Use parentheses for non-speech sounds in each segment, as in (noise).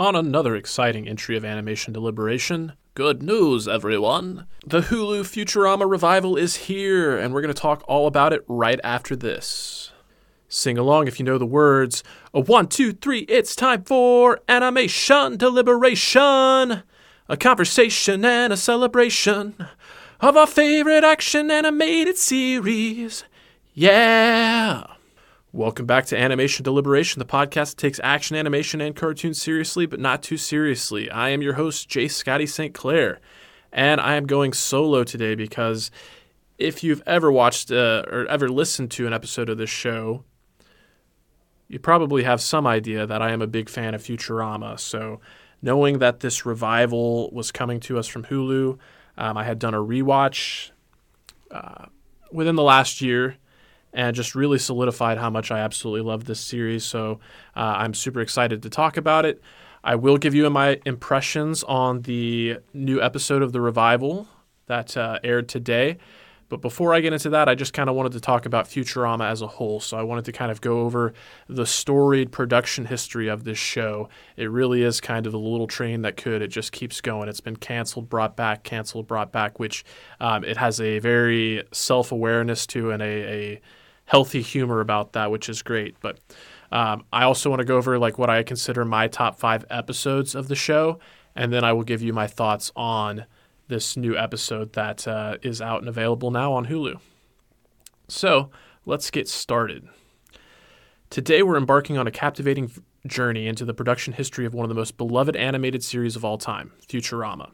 On another exciting entry of Animation Deliberation, good news, everyone! The Hulu Futurama revival is here, and we're going to talk all about it right after this. Sing along if you know the words. A one, two, three, it's time for Animation Deliberation! A conversation and a celebration of our favorite action animated series. Yeah! Welcome back to Animation Deliberation, the podcast that takes action animation and cartoons seriously, but not too seriously. I am your host, J Scotty St. Clair, and I am going solo today because if you've ever watched uh, or ever listened to an episode of this show, you probably have some idea that I am a big fan of Futurama. So, knowing that this revival was coming to us from Hulu, um, I had done a rewatch uh, within the last year and just really solidified how much I absolutely love this series. So uh, I'm super excited to talk about it. I will give you my impressions on the new episode of The Revival that uh, aired today. But before I get into that, I just kind of wanted to talk about Futurama as a whole. So I wanted to kind of go over the storied production history of this show. It really is kind of a little train that could. It just keeps going. It's been canceled, brought back, canceled, brought back, which um, it has a very self awareness to and a, a healthy humor about that, which is great. But um, I also want to go over like what I consider my top five episodes of the show, and then I will give you my thoughts on this new episode that uh, is out and available now on Hulu. So let's get started. Today we're embarking on a captivating journey into the production history of one of the most beloved animated series of all time, Futurama.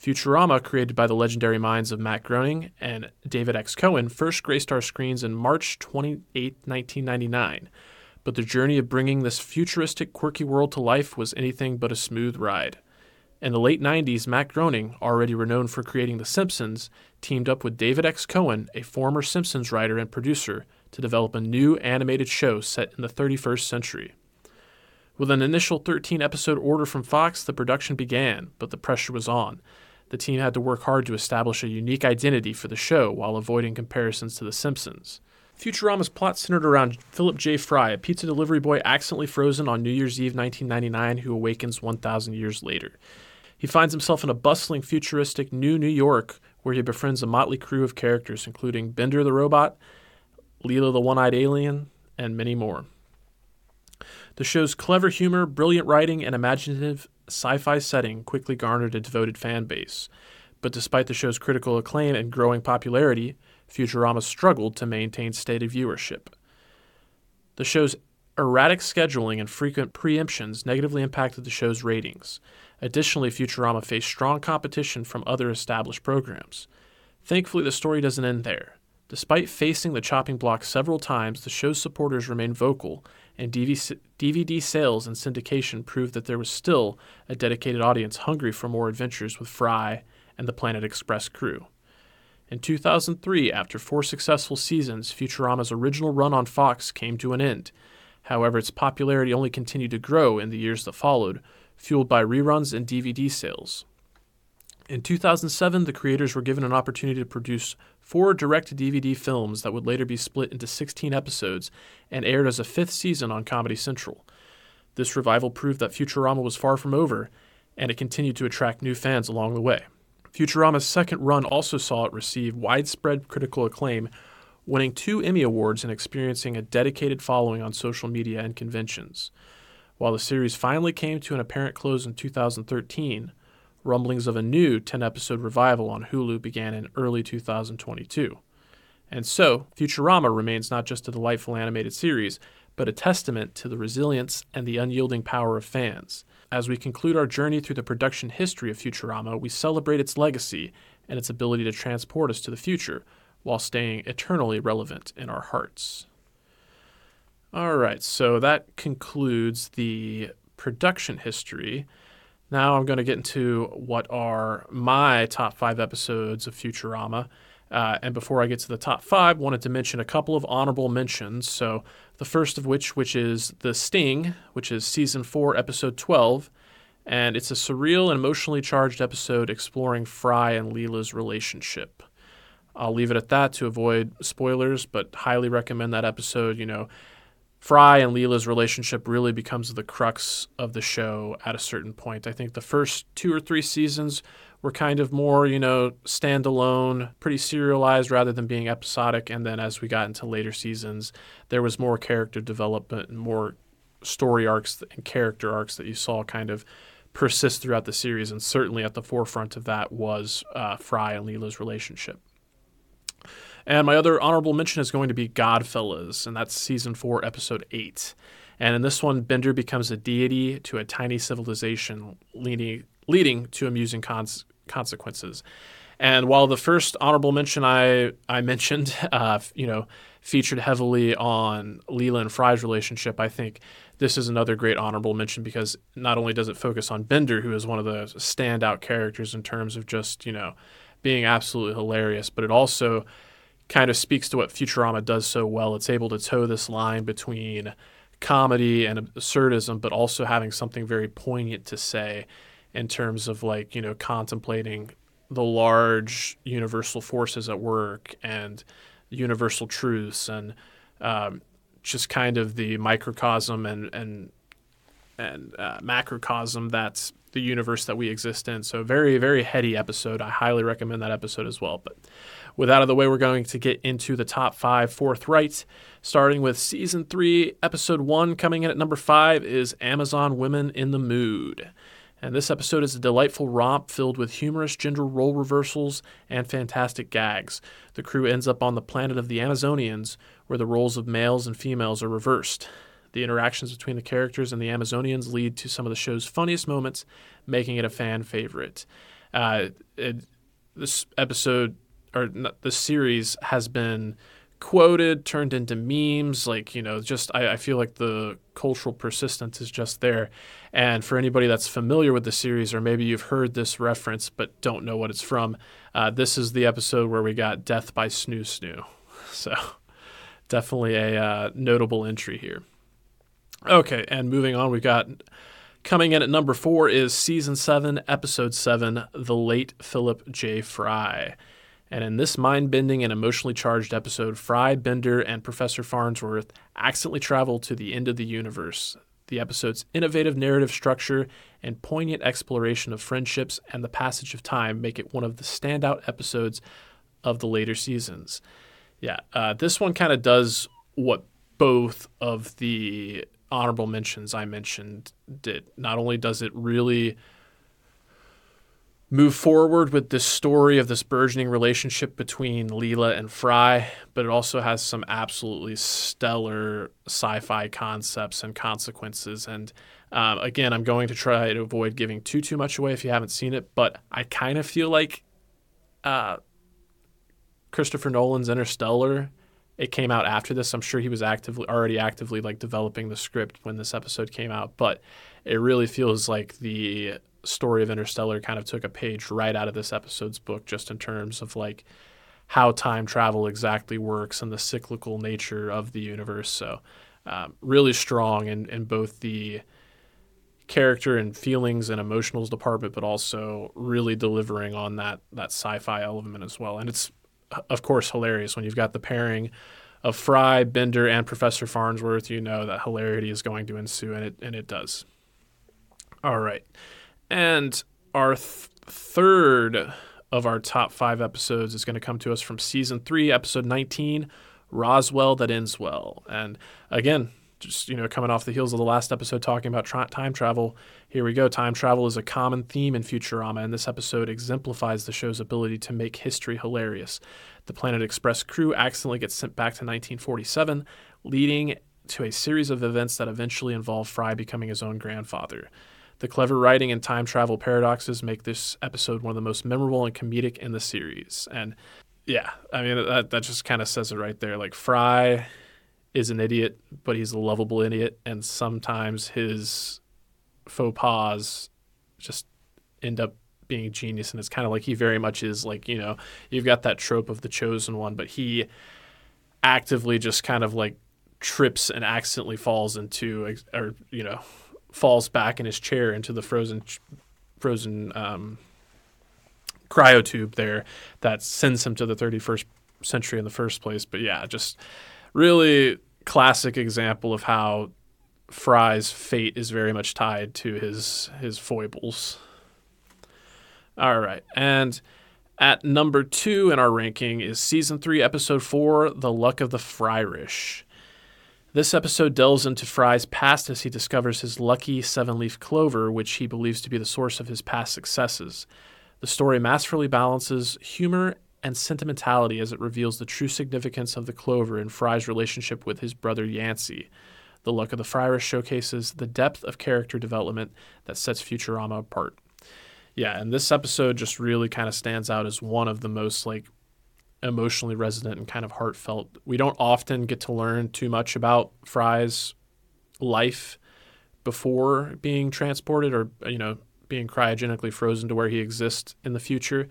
Futurama, created by the legendary minds of Matt Groening and David X. Cohen, first graced our screens in March 28, 1999. But the journey of bringing this futuristic, quirky world to life was anything but a smooth ride. In the late 90s, Matt Groening, already renowned for creating The Simpsons, teamed up with David X. Cohen, a former Simpsons writer and producer, to develop a new animated show set in the 31st century. With an initial 13 episode order from Fox, the production began, but the pressure was on the team had to work hard to establish a unique identity for the show while avoiding comparisons to The Simpsons. Futurama's plot centered around Philip J. Fry, a pizza delivery boy accidentally frozen on New Year's Eve 1999 who awakens 1,000 years later. He finds himself in a bustling, futuristic new New York where he befriends a motley crew of characters, including Bender the robot, Leela the one eyed alien, and many more. The show's clever humor, brilliant writing, and imaginative sci fi setting quickly garnered a devoted fan base. But despite the show's critical acclaim and growing popularity, Futurama struggled to maintain steady viewership. The show's erratic scheduling and frequent preemptions negatively impacted the show's ratings. Additionally, Futurama faced strong competition from other established programs. Thankfully, the story doesn't end there. Despite facing the chopping block several times, the show's supporters remained vocal and DVD sales and syndication proved that there was still a dedicated audience hungry for more adventures with Fry and the Planet Express crew. In 2003, after four successful seasons, Futurama's original run on Fox came to an end. However, its popularity only continued to grow in the years that followed, fueled by reruns and DVD sales. In 2007, the creators were given an opportunity to produce four direct DVD films that would later be split into 16 episodes and aired as a fifth season on Comedy Central. This revival proved that Futurama was far from over, and it continued to attract new fans along the way. Futurama's second run also saw it receive widespread critical acclaim, winning two Emmy Awards and experiencing a dedicated following on social media and conventions. While the series finally came to an apparent close in 2013, rumblings of a new 10 episode revival on Hulu began in early 2022. And so, Futurama remains not just a delightful animated series, but a testament to the resilience and the unyielding power of fans. As we conclude our journey through the production history of Futurama, we celebrate its legacy and its ability to transport us to the future while staying eternally relevant in our hearts. All right, so that concludes the production history. Now I'm going to get into what are my top five episodes of Futurama. Uh, and before I get to the top five, wanted to mention a couple of honorable mentions. So the first of which, which is The Sting, which is season four, episode 12. And it's a surreal and emotionally charged episode exploring Fry and Leela's relationship. I'll leave it at that to avoid spoilers, but highly recommend that episode. You know, Fry and Leela's relationship really becomes the crux of the show at a certain point. I think the first two or three seasons were kind of more, you know, standalone, pretty serialized rather than being episodic. And then as we got into later seasons, there was more character development and more story arcs and character arcs that you saw kind of persist throughout the series. And certainly at the forefront of that was uh, Fry and Leela's relationship. And my other honorable mention is going to be Godfellas, and that's season four, episode eight. And in this one, Bender becomes a deity to a tiny civilization, leading, leading to amusing cons- consequences. And while the first honorable mention I, I mentioned, (laughs) uh, you know, featured heavily on Leela and Fry's relationship, I think this is another great honorable mention because not only does it focus on Bender, who is one of the standout characters in terms of just, you know, being absolutely hilarious, but it also kind of speaks to what Futurama does so well. It's able to toe this line between comedy and absurdism, but also having something very poignant to say in terms of like, you know, contemplating the large universal forces at work and universal truths and um, just kind of the microcosm and and and uh, macrocosm that's the universe that we exist in. So very very heady episode. I highly recommend that episode as well. But with out of the way, we're going to get into the top five forthright. Starting with season three, episode one, coming in at number five is Amazon Women in the Mood. And this episode is a delightful romp filled with humorous gender role reversals and fantastic gags. The crew ends up on the planet of the Amazonians, where the roles of males and females are reversed. The interactions between the characters and the Amazonians lead to some of the show's funniest moments, making it a fan favorite. Uh, it, this episode or the series has been quoted, turned into memes. Like, you know, just I, I, feel like the cultural persistence is just there. And for anybody that's familiar with the series, or maybe you've heard this reference but don't know what it's from, uh, this is the episode where we got Death by Snoo Snoo. (laughs) So definitely a uh, notable entry here. Okay, and moving on, we've got coming in at number four is season seven, episode seven, The Late Philip J. Fry. And in this mind bending and emotionally charged episode, Fry, Bender, and Professor Farnsworth accidentally travel to the end of the universe. The episode's innovative narrative structure and poignant exploration of friendships and the passage of time make it one of the standout episodes of the later seasons. Yeah, uh, this one kind of does what both of the honorable mentions I mentioned did. Not only does it really move forward with this story of this burgeoning relationship between Leela and Fry, but it also has some absolutely stellar sci-fi concepts and consequences. And um, again, I'm going to try to avoid giving too too much away if you haven't seen it, but I kind of feel like uh, Christopher Nolan's Interstellar. It came out after this. I'm sure he was actively already actively like developing the script when this episode came out, but it really feels like the story of Interstellar kind of took a page right out of this episode's book, just in terms of like how time travel exactly works and the cyclical nature of the universe. So, um, really strong in, in both the character and feelings and emotionals department, but also really delivering on that that sci-fi element as well. And it's of course hilarious when you've got the pairing of Fry, Bender, and Professor Farnsworth. You know that hilarity is going to ensue, and it and it does. All right. And our th- third of our top five episodes is going to come to us from season three, episode 19, Roswell That Ends Well. And again, just you know, coming off the heels of the last episode talking about tra- time travel, here we go. Time travel is a common theme in Futurama, and this episode exemplifies the show's ability to make history hilarious. The Planet Express crew accidentally gets sent back to 1947, leading to a series of events that eventually involve Fry becoming his own grandfather. The clever writing and time travel paradoxes make this episode one of the most memorable and comedic in the series. And yeah, I mean that that just kind of says it right there. Like Fry is an idiot, but he's a lovable idiot, and sometimes his faux pas just end up being genius. And it's kind of like he very much is like you know you've got that trope of the chosen one, but he actively just kind of like trips and accidentally falls into or you know falls back in his chair into the frozen frozen um, cryotube there that sends him to the 31st century in the first place. But yeah, just really classic example of how Fry's fate is very much tied to his his foibles. All right, and at number two in our ranking is season three, episode four, "The Luck of the Fryrish." This episode delves into Fry's past as he discovers his lucky seven leaf clover, which he believes to be the source of his past successes. The story masterfully balances humor and sentimentality as it reveals the true significance of the clover in Fry's relationship with his brother Yancey. The Luck of the Fryrish showcases the depth of character development that sets Futurama apart. Yeah, and this episode just really kind of stands out as one of the most like emotionally resonant and kind of heartfelt. We don't often get to learn too much about Fry's life before being transported or you know being cryogenically frozen to where he exists in the future.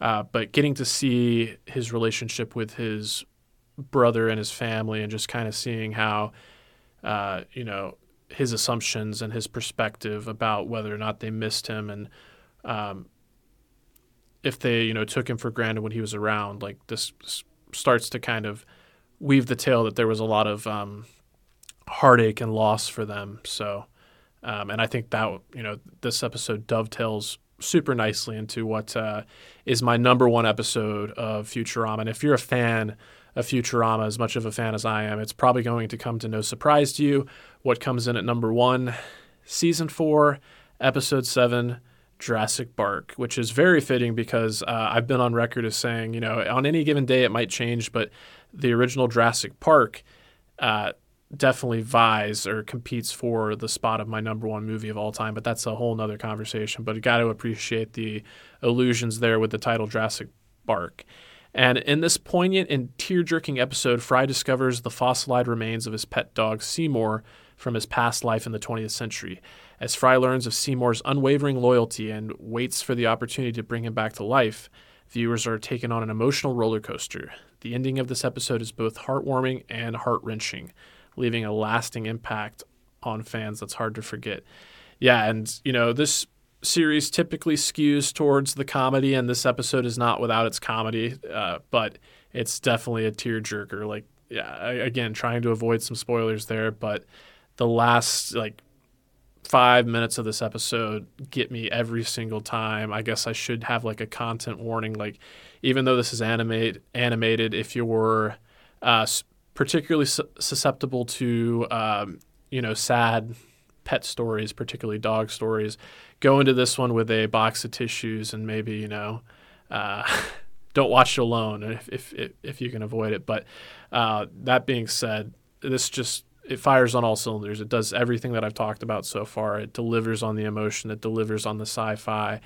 Uh, but getting to see his relationship with his brother and his family, and just kind of seeing how uh, you know his assumptions and his perspective about whether or not they missed him and um, if they you know took him for granted when he was around like this starts to kind of weave the tale that there was a lot of um, heartache and loss for them. So um, and i think that you know this episode dovetails super nicely into what uh, is my number one episode of futurama. And if you're a fan of futurama as much of a fan as i am it's probably going to come to no surprise to you. What comes in at number one? Season four episode seven Jurassic Bark, which is very fitting because uh, I've been on record as saying, you know, on any given day it might change, but the original Jurassic Park uh, definitely vies or competes for the spot of my number one movie of all time. But that's a whole nother conversation. But you got to appreciate the illusions there with the title Jurassic Bark. And in this poignant and tear jerking episode, Fry discovers the fossilized remains of his pet dog Seymour from his past life in the 20th century. As Fry learns of Seymour's unwavering loyalty and waits for the opportunity to bring him back to life, viewers are taken on an emotional roller coaster. The ending of this episode is both heartwarming and heart wrenching, leaving a lasting impact on fans that's hard to forget. Yeah, and you know, this series typically skews towards the comedy, and this episode is not without its comedy, uh, but it's definitely a tearjerker. Like, yeah, again, trying to avoid some spoilers there, but the last like five minutes of this episode get me every single time. I guess I should have like a content warning. Like, even though this is animate animated, if you're uh, particularly su- susceptible to um, you know sad pet stories, particularly dog stories, go into this one with a box of tissues and maybe you know. Uh, (laughs) don't watch it alone if, if, if, you can avoid it. But uh, that being said, this just it fires on all cylinders. It does everything that I've talked about so far. It delivers on the emotion, it delivers on the sci-fi,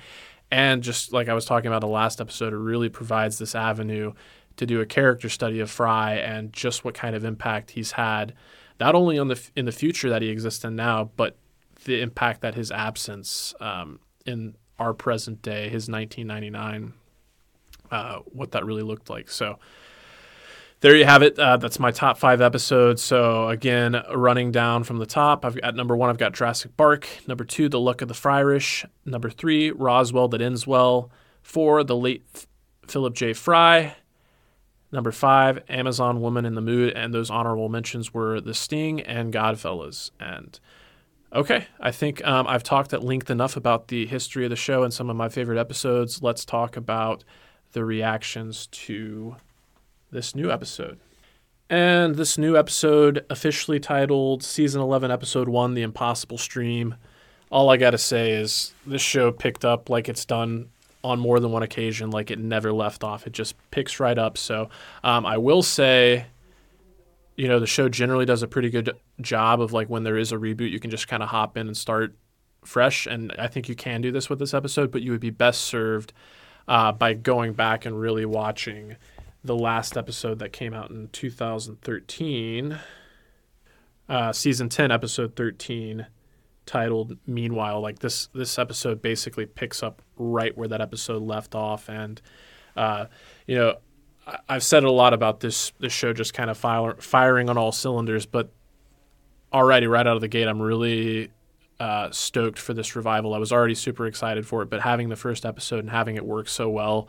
and just like I was talking about the last episode, it really provides this avenue to do a character study of Fry and just what kind of impact he's had, not only on the in the future that he exists in now, but the impact that his absence um, in our present day, his 1999, uh, what that really looked like. So there you have it. Uh, that's my top five episodes. So again, running down from the top, I've got number one, I've got Jurassic Bark. Number two, The Luck of the Fryrish. Number three, Roswell That Ends Well. Four, The Late Philip J. Fry. Number five, Amazon Woman in the Mood, and those honorable mentions were The Sting and Godfellas. And okay, I think um, I've talked at length enough about the history of the show and some of my favorite episodes. Let's talk about the reactions to this new episode. And this new episode, officially titled Season 11, Episode 1 The Impossible Stream. All I got to say is this show picked up like it's done on more than one occasion, like it never left off. It just picks right up. So um, I will say, you know, the show generally does a pretty good job of like when there is a reboot, you can just kind of hop in and start fresh. And I think you can do this with this episode, but you would be best served uh, by going back and really watching the last episode that came out in 2013, uh, season 10, episode 13, titled "Meanwhile." Like this, this episode basically picks up right where that episode left off, and uh, you know, I, I've said a lot about this this show just kind of fire, firing on all cylinders, but already right out of the gate, I'm really uh, stoked for this revival. I was already super excited for it, but having the first episode and having it work so well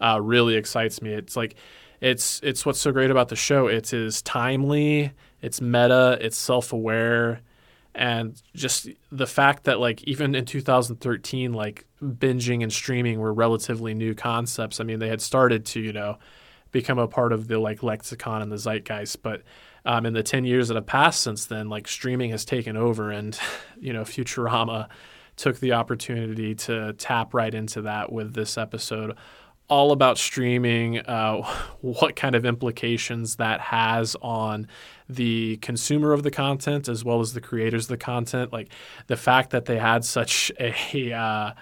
uh, really excites me. It's like it's it's what's so great about the show. It is timely it's meta, it's self-aware, and just the fact that like even in 2013 like binging and streaming were relatively new concepts. I mean, they had started to, you know, become a part of the like lexicon and the zeitgeist, but um, in the 10 years that have passed since then, like streaming has taken over and, (laughs) you know, Futurama took the opportunity to tap right into that with this episode all about streaming, uh, (laughs) what kind of implications that has on the consumer of the content as well as the creators of the content. Like the fact that they had such (laughs) a uh,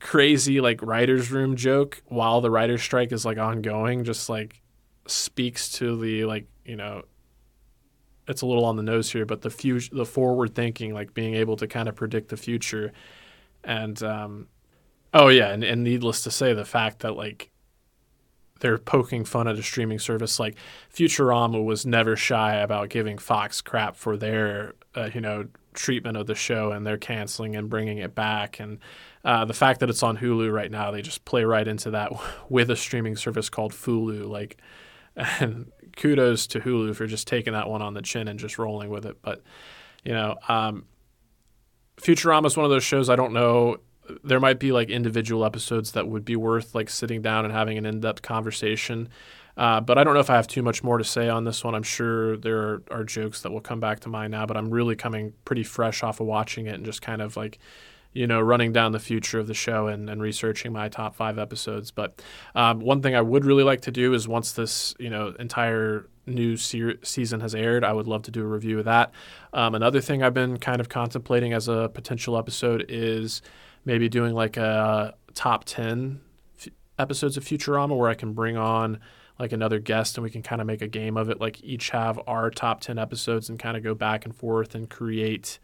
crazy like writers' room joke while the writers' strike is like ongoing, just like speaks to the like you know. It's a little on the nose here, but the future, the forward thinking, like being able to kind of predict the future, and um, Oh yeah, and, and needless to say, the fact that like they're poking fun at a streaming service like Futurama was never shy about giving Fox crap for their uh, you know treatment of the show and they're canceling and bringing it back. And uh, the fact that it's on Hulu right now they just play right into that (laughs) with a streaming service called Fulu like (laughs) and kudos to Hulu for just taking that one on the chin and just rolling with it. But you know um, Futurama is one of those shows I don't know there might be like individual episodes that would be worth like sitting down and having an in-depth conversation. Uh, but I don't know if I have too much more to say on this one. I'm sure there are, are, jokes that will come back to mind now, but I'm really coming pretty fresh off of watching it and just kind of like, you know, running down the future of the show and, and researching my top five episodes. But um, one thing I would really like to do is once this, you know, entire new se- season has aired, I would love to do a review of that. Um, another thing I've been kind of contemplating as a potential episode is maybe doing like a top 10 f- episodes of Futurama where I can bring on like another guest and we can kind of make a game of it like each have our top 10 episodes and kind of go back and forth and create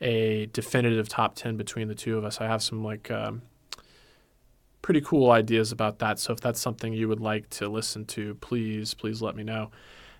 a definitive top 10 between the two of us. I have some like um, pretty cool ideas about that. So if that's something you would like to listen to, please, please let me know.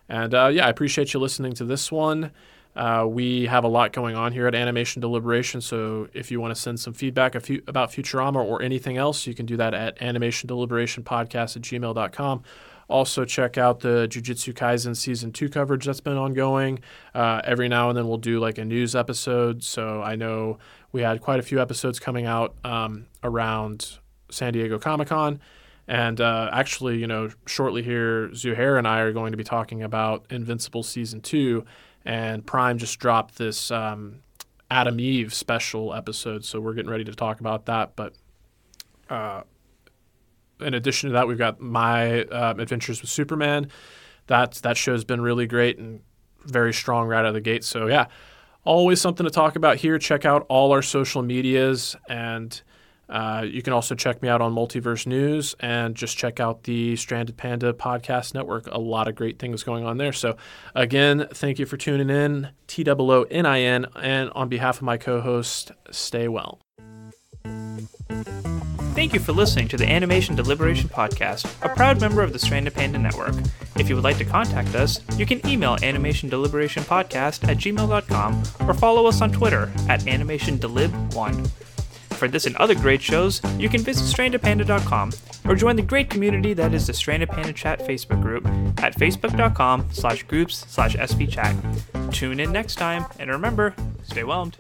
And uh, yeah, I appreciate you listening to this one. Uh, we have a lot going on here at Animation Deliberation, so if you want to send some feedback about Futurama or anything else, you can do that at animationdeliberationpodcast at gmail.com. Also, check out the Jujutsu Kaisen Season 2 coverage that's been ongoing. Uh, every now and then we'll do like a news episode, so I know we had quite a few episodes coming out um, around San Diego Comic Con. And uh, actually, you know, shortly here, Zuhair and I are going to be talking about Invincible Season 2 and Prime just dropped this um, Atom Eve special episode, so we're getting ready to talk about that. But uh, in addition to that, we've got my uh, Adventures with Superman. That that show's been really great and very strong right out of the gate. So yeah, always something to talk about here. Check out all our social medias and uh, you can also check me out on Multiverse News and just check out the Stranded Panda podcast network. A lot of great things going on there. So, again, thank you for tuning in. T O O N I N. And on behalf of my co host, stay well. Thank you for listening to the Animation Deliberation Podcast, a proud member of the Stranded Panda Network. If you would like to contact us, you can email animationdeliberationpodcast at gmail.com or follow us on Twitter at animationdelib1. For this and other great shows, you can visit strandedpanda.com or join the great community that is the Stranded Panda Chat Facebook group at facebook.com slash groups slash svchat. Tune in next time, and remember, stay whelmed.